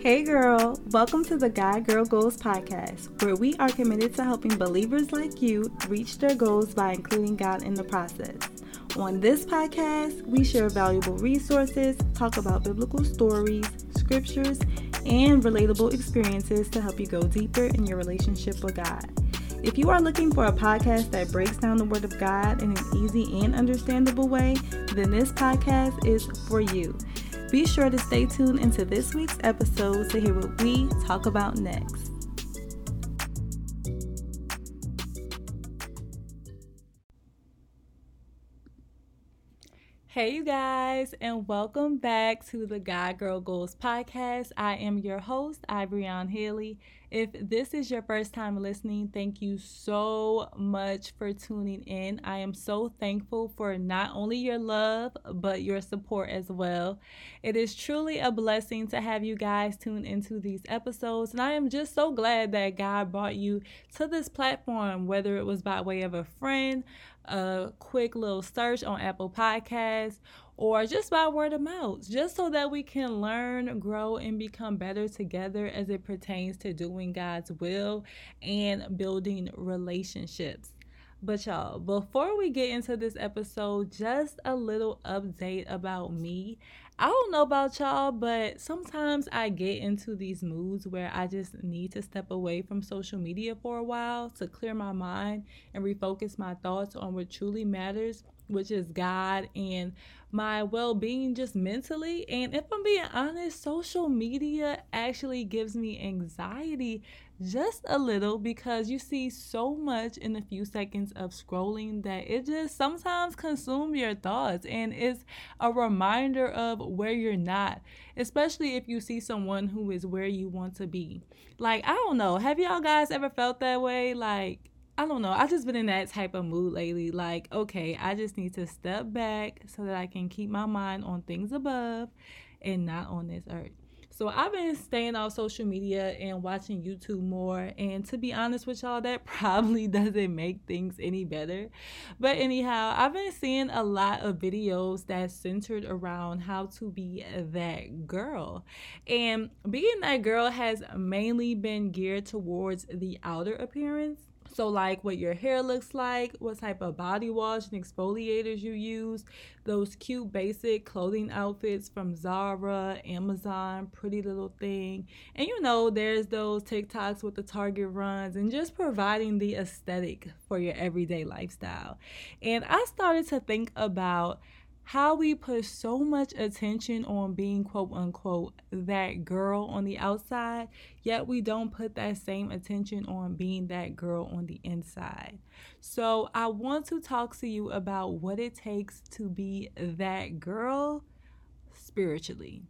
Hey girl, welcome to the God Girl Goals podcast, where we are committed to helping believers like you reach their goals by including God in the process. On this podcast, we share valuable resources, talk about biblical stories, scriptures, and relatable experiences to help you go deeper in your relationship with God. If you are looking for a podcast that breaks down the Word of God in an easy and understandable way, then this podcast is for you. Be sure to stay tuned into this week's episode to hear what we talk about next. Hey, you guys, and welcome back to the God Girl Goals podcast. I am your host, Ibrion Haley. If this is your first time listening, thank you so much for tuning in. I am so thankful for not only your love, but your support as well. It is truly a blessing to have you guys tune into these episodes, and I am just so glad that God brought you to this platform, whether it was by way of a friend, a quick little search on Apple Podcasts or just by word of mouth, just so that we can learn, grow, and become better together as it pertains to doing God's will and building relationships. But y'all, before we get into this episode, just a little update about me. I don't know about y'all, but sometimes I get into these moods where I just need to step away from social media for a while to clear my mind and refocus my thoughts on what truly matters, which is God and my well being just mentally. And if I'm being honest, social media actually gives me anxiety just a little because you see so much in a few seconds of scrolling that it just sometimes consumes your thoughts. And it's a reminder of where you're not especially if you see someone who is where you want to be. Like i don't know have y'all guys ever felt that way? Like I don't know. I've just been in that type of mood lately. Like, okay, I just need to step back so that I can keep my mind on things above and not on this earth. So I've been staying off social media and watching YouTube more. And to be honest with y'all, that probably doesn't make things any better. But anyhow, I've been seeing a lot of videos that's centered around how to be that girl. And being that girl has mainly been geared towards the outer appearance so, like what your hair looks like, what type of body wash and exfoliators you use, those cute basic clothing outfits from Zara, Amazon, Pretty Little Thing. And you know, there's those TikToks with the Target runs and just providing the aesthetic for your everyday lifestyle. And I started to think about how we put so much attention on being quote unquote that girl on the outside, yet we don't put that same attention on being that girl on the inside. So, I want to talk to you about what it takes to be that girl spiritually.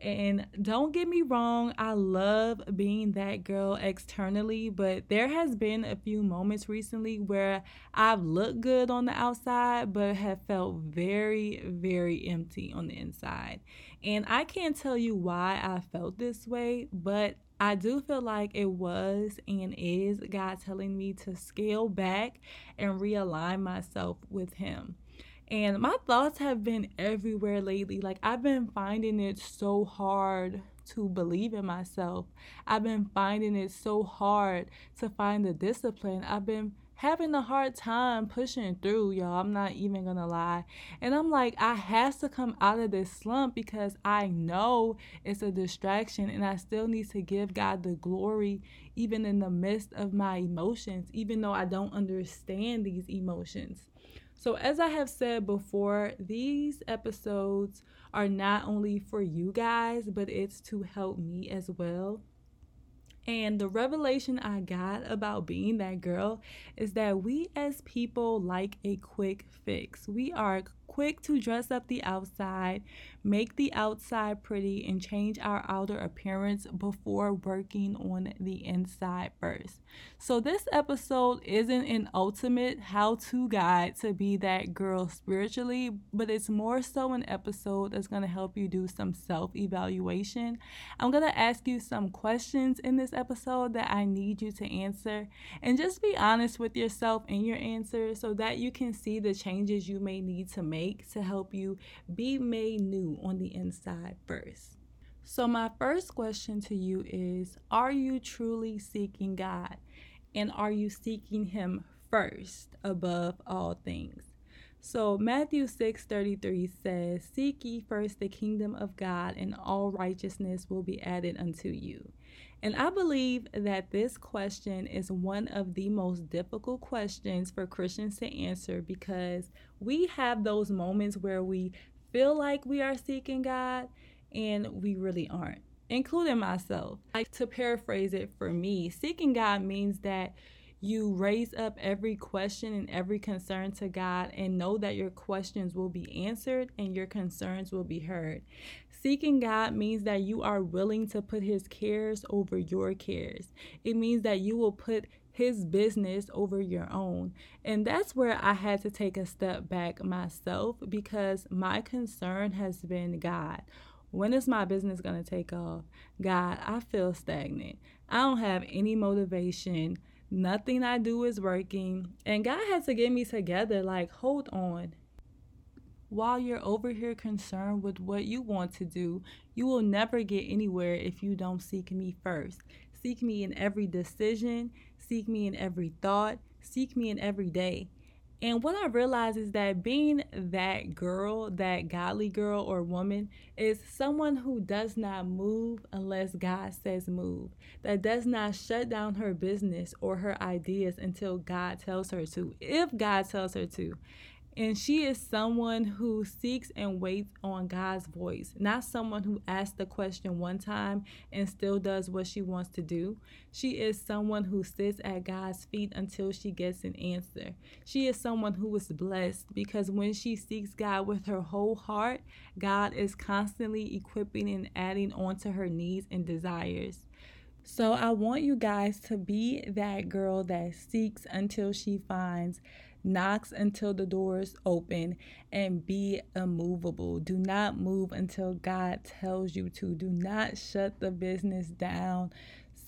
And don't get me wrong, I love being that girl externally, but there has been a few moments recently where I've looked good on the outside, but have felt very, very empty on the inside. And I can't tell you why I felt this way, but I do feel like it was and is God telling me to scale back and realign myself with Him. And my thoughts have been everywhere lately. Like, I've been finding it so hard to believe in myself. I've been finding it so hard to find the discipline. I've been having a hard time pushing through, y'all. I'm not even gonna lie. And I'm like, I has to come out of this slump because I know it's a distraction and I still need to give God the glory even in the midst of my emotions, even though I don't understand these emotions. So, as I have said before, these episodes are not only for you guys, but it's to help me as well. And the revelation I got about being that girl is that we as people like a quick fix. We are quick to dress up the outside, make the outside pretty, and change our outer appearance before working on the inside first. So, this episode isn't an ultimate how to guide to be that girl spiritually, but it's more so an episode that's going to help you do some self evaluation. I'm going to ask you some questions in this episode that I need you to answer, and just be honest with yourself in your answers so that you can see the changes you may need to make to help you be made new on the inside first. So, my first question to you is Are you truly seeking God? And are you seeking Him first above all things? So Matthew 6:33 says, "Seek ye first the kingdom of God, and all righteousness will be added unto you." And I believe that this question is one of the most difficult questions for Christians to answer because we have those moments where we feel like we are seeking God and we really aren't, including myself. Like to paraphrase it for me, seeking God means that you raise up every question and every concern to God and know that your questions will be answered and your concerns will be heard. Seeking God means that you are willing to put His cares over your cares. It means that you will put his business over your own. And that's where I had to take a step back myself because my concern has been God. When is my business going to take off? God, I feel stagnant. I don't have any motivation. Nothing I do is working. And God has to get me together. Like, hold on. While you're over here concerned with what you want to do, you will never get anywhere if you don't seek me first. Seek me in every decision, seek me in every thought, seek me in every day. And what I realize is that being that girl, that godly girl or woman, is someone who does not move unless God says move, that does not shut down her business or her ideas until God tells her to, if God tells her to. And she is someone who seeks and waits on God's voice, not someone who asks the question one time and still does what she wants to do. She is someone who sits at God's feet until she gets an answer. She is someone who is blessed because when she seeks God with her whole heart, God is constantly equipping and adding onto her needs and desires. So I want you guys to be that girl that seeks until she finds knocks until the doors open, and be immovable. Do not move until God tells you to. Do not shut the business down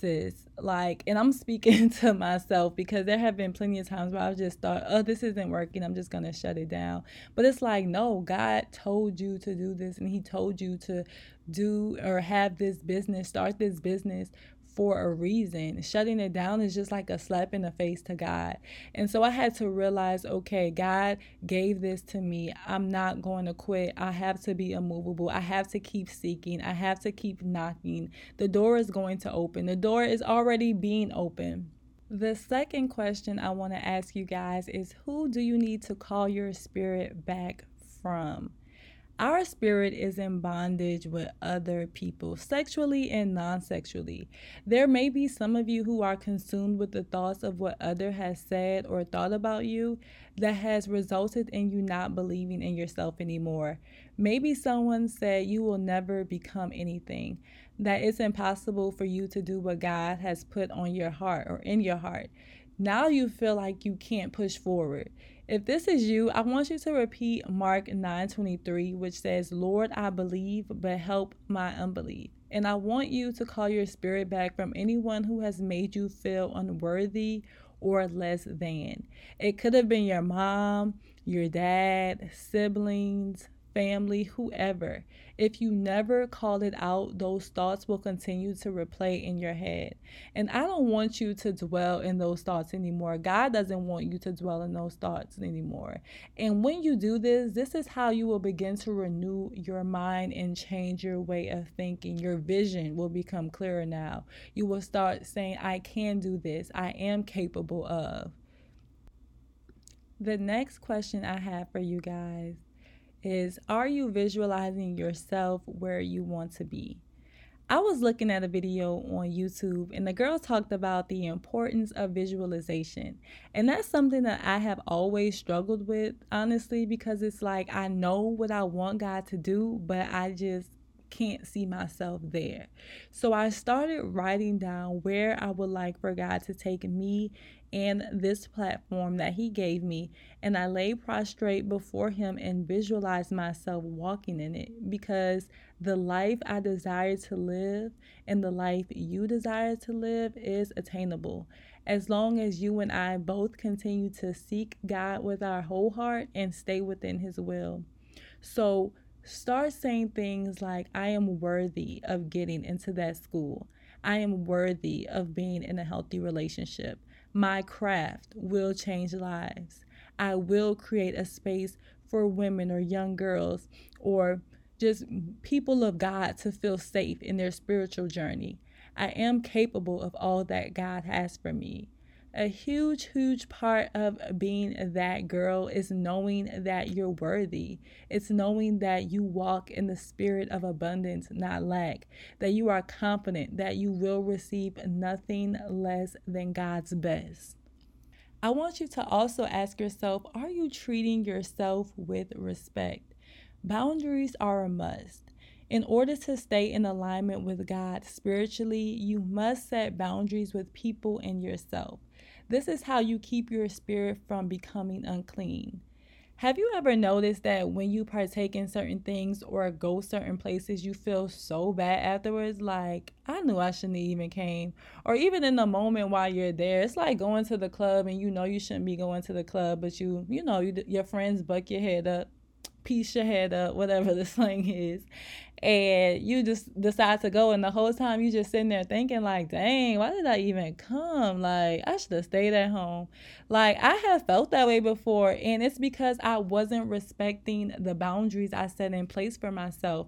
sis. Like, and I'm speaking to myself because there have been plenty of times where I've just thought, oh, this isn't working. I'm just going to shut it down. But it's like, no, God told you to do this and He told you to do or have this business, start this business for a reason. Shutting it down is just like a slap in the face to God. And so I had to realize okay, God gave this to me. I'm not going to quit. I have to be immovable. I have to keep seeking. I have to keep knocking. The door is going to open, the door is already being open. The second question I want to ask you guys is who do you need to call your spirit back from? Our spirit is in bondage with other people, sexually and non sexually. There may be some of you who are consumed with the thoughts of what other has said or thought about you that has resulted in you not believing in yourself anymore. Maybe someone said you will never become anything, that it's impossible for you to do what God has put on your heart or in your heart. Now you feel like you can't push forward. If this is you, I want you to repeat Mark 9:23, which says, "Lord, I believe, but help my unbelief." And I want you to call your spirit back from anyone who has made you feel unworthy or less than. It could have been your mom, your dad, siblings, family, whoever. If you never call it out, those thoughts will continue to replay in your head. And I don't want you to dwell in those thoughts anymore. God doesn't want you to dwell in those thoughts anymore. And when you do this, this is how you will begin to renew your mind and change your way of thinking. Your vision will become clearer now. You will start saying, I can do this, I am capable of. The next question I have for you guys is Are you visualizing yourself where you want to be? I was looking at a video on YouTube and the girl talked about the importance of visualization. And that's something that I have always struggled with, honestly, because it's like I know what I want God to do, but I just can't see myself there. So I started writing down where I would like for God to take me and this platform that He gave me, and I lay prostrate before Him and visualize myself walking in it because the life I desire to live and the life you desire to live is attainable. As long as you and I both continue to seek God with our whole heart and stay within His will. So, start saying things like, I am worthy of getting into that school. I am worthy of being in a healthy relationship. My craft will change lives. I will create a space for women or young girls or just people of God to feel safe in their spiritual journey. I am capable of all that God has for me. A huge, huge part of being that girl is knowing that you're worthy. It's knowing that you walk in the spirit of abundance, not lack, that you are confident that you will receive nothing less than God's best. I want you to also ask yourself are you treating yourself with respect? Boundaries are a must. In order to stay in alignment with God spiritually, you must set boundaries with people and yourself. This is how you keep your spirit from becoming unclean. Have you ever noticed that when you partake in certain things or go certain places, you feel so bad afterwards? Like, I knew I shouldn't even came. Or even in the moment while you're there, it's like going to the club and you know you shouldn't be going to the club, but you, you know, you, your friends buck your head up, piece your head up, whatever the slang is and you just decide to go and the whole time you just sitting there thinking like dang why did i even come? Like i should have stayed at home. Like i have felt that way before and it's because i wasn't respecting the boundaries i set in place for myself.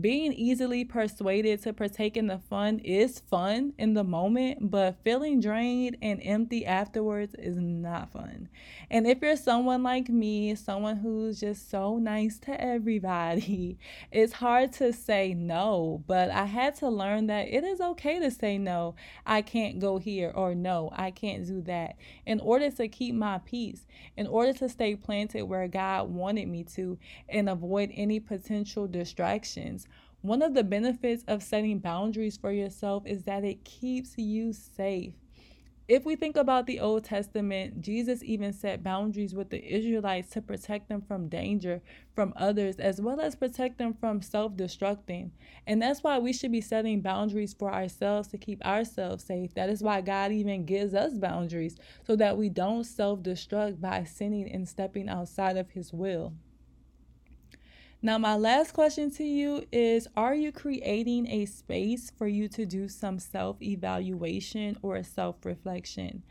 Being easily persuaded to partake in the fun is fun in the moment but feeling drained and empty afterwards is not fun. And if you're someone like me someone who's just so nice to everybody it's hard say no, but I had to learn that it is okay to say no. I can't go here or no, I can't do that. In order to keep my peace, in order to stay planted where God wanted me to and avoid any potential distractions. One of the benefits of setting boundaries for yourself is that it keeps you safe. If we think about the Old Testament, Jesus even set boundaries with the Israelites to protect them from danger from others, as well as protect them from self destructing. And that's why we should be setting boundaries for ourselves to keep ourselves safe. That is why God even gives us boundaries so that we don't self destruct by sinning and stepping outside of His will. Now, my last question to you is Are you creating a space for you to do some self evaluation or self reflection?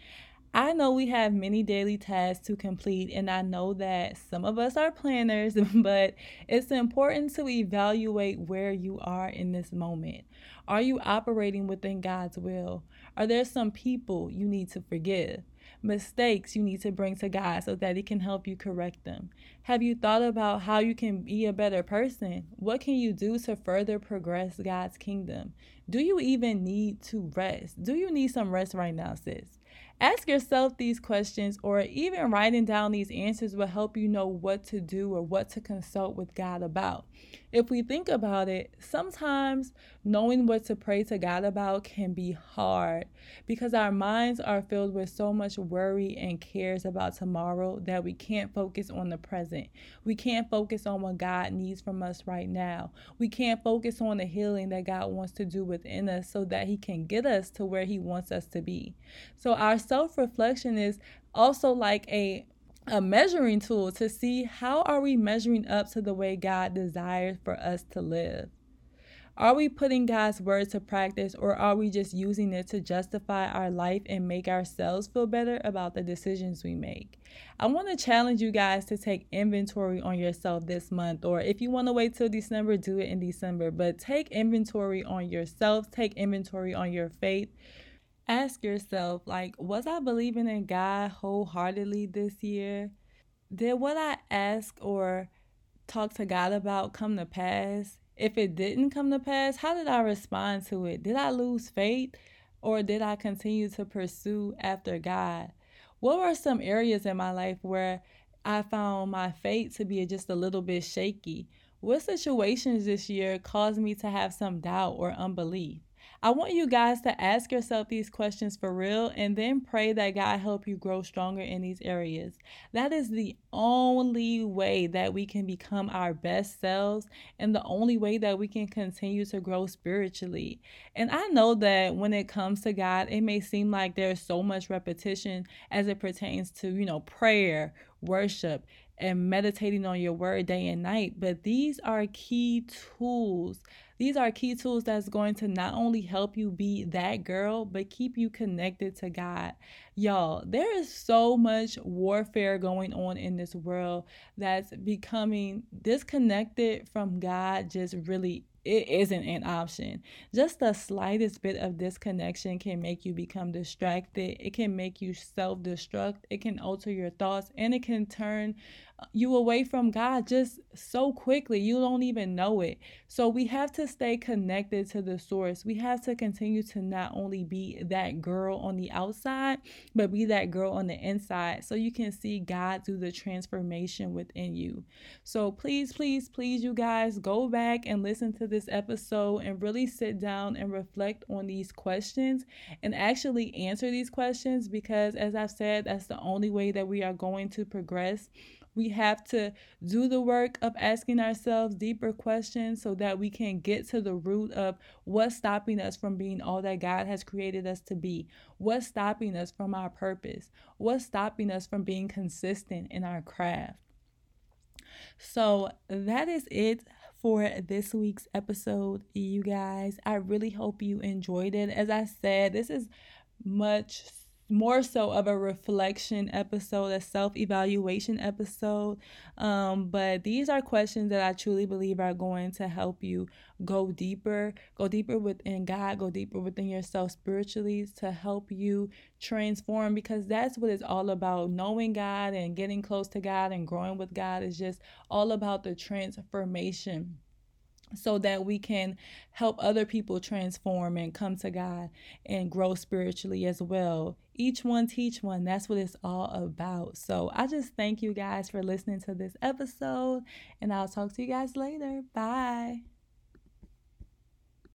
I know we have many daily tasks to complete, and I know that some of us are planners, but it's important to evaluate where you are in this moment. Are you operating within God's will? Are there some people you need to forgive? Mistakes you need to bring to God so that He can help you correct them? Have you thought about how you can be a better person? What can you do to further progress God's kingdom? Do you even need to rest? Do you need some rest right now, sis? Ask yourself these questions, or even writing down these answers will help you know what to do or what to consult with God about. If we think about it, sometimes knowing what to pray to God about can be hard because our minds are filled with so much worry and cares about tomorrow that we can't focus on the present. We can't focus on what God needs from us right now. We can't focus on the healing that God wants to do within us so that He can get us to where He wants us to be. So, our self reflection is also like a a measuring tool to see how are we measuring up to the way God desires for us to live. Are we putting God's word to practice or are we just using it to justify our life and make ourselves feel better about the decisions we make? I want to challenge you guys to take inventory on yourself this month, or if you want to wait till December, do it in December. But take inventory on yourself, take inventory on your faith, ask yourself like was i believing in god wholeheartedly this year? Did what i ask or talk to god about come to pass? If it didn't come to pass how did i respond to it? Did i lose faith or did i continue to pursue after god? What were some areas in my life where i found my faith to be just a little bit shaky? What situations this year caused me to have some doubt or unbelief I want you guys to ask yourself these questions for real and then pray that God help you grow stronger in these areas. That is the only way that we can become our best selves and the only way that we can continue to grow spiritually. And I know that when it comes to God, it may seem like there's so much repetition as it pertains to, you know, prayer worship and meditating on your word day and night. But these are key tools. These are key tools that's going to not only help you be that girl, but keep you connected to God. Y'all, there is so much warfare going on in this world that's becoming disconnected from God just really it isn't an option. Just the slightest bit of disconnection can make you become distracted. It can make you self destruct. It can alter your thoughts and it can turn you away from God just so quickly. You don't even know it. So we have to stay connected to the source. We have to continue to not only be that girl on the outside, but be that girl on the inside so you can see God do the transformation within you. So please, please, please, you guys go back and listen to this episode and really sit down and reflect on these questions and actually answer these questions because, as I've said, that's the only way that we are going to progress we have to do the work of asking ourselves deeper questions so that we can get to the root of what's stopping us from being all that God has created us to be. What's stopping us from our purpose? What's stopping us from being consistent in our craft? So that is it for this week's episode, you guys. I really hope you enjoyed it. As I said, this is much more so of a reflection episode, a self evaluation episode. Um, but these are questions that I truly believe are going to help you go deeper, go deeper within God, go deeper within yourself spiritually to help you transform because that's what it's all about. Knowing God and getting close to God and growing with God is just all about the transformation so that we can help other people transform and come to God and grow spiritually as well. Each one teach one. That's what it's all about. So I just thank you guys for listening to this episode, and I'll talk to you guys later. Bye.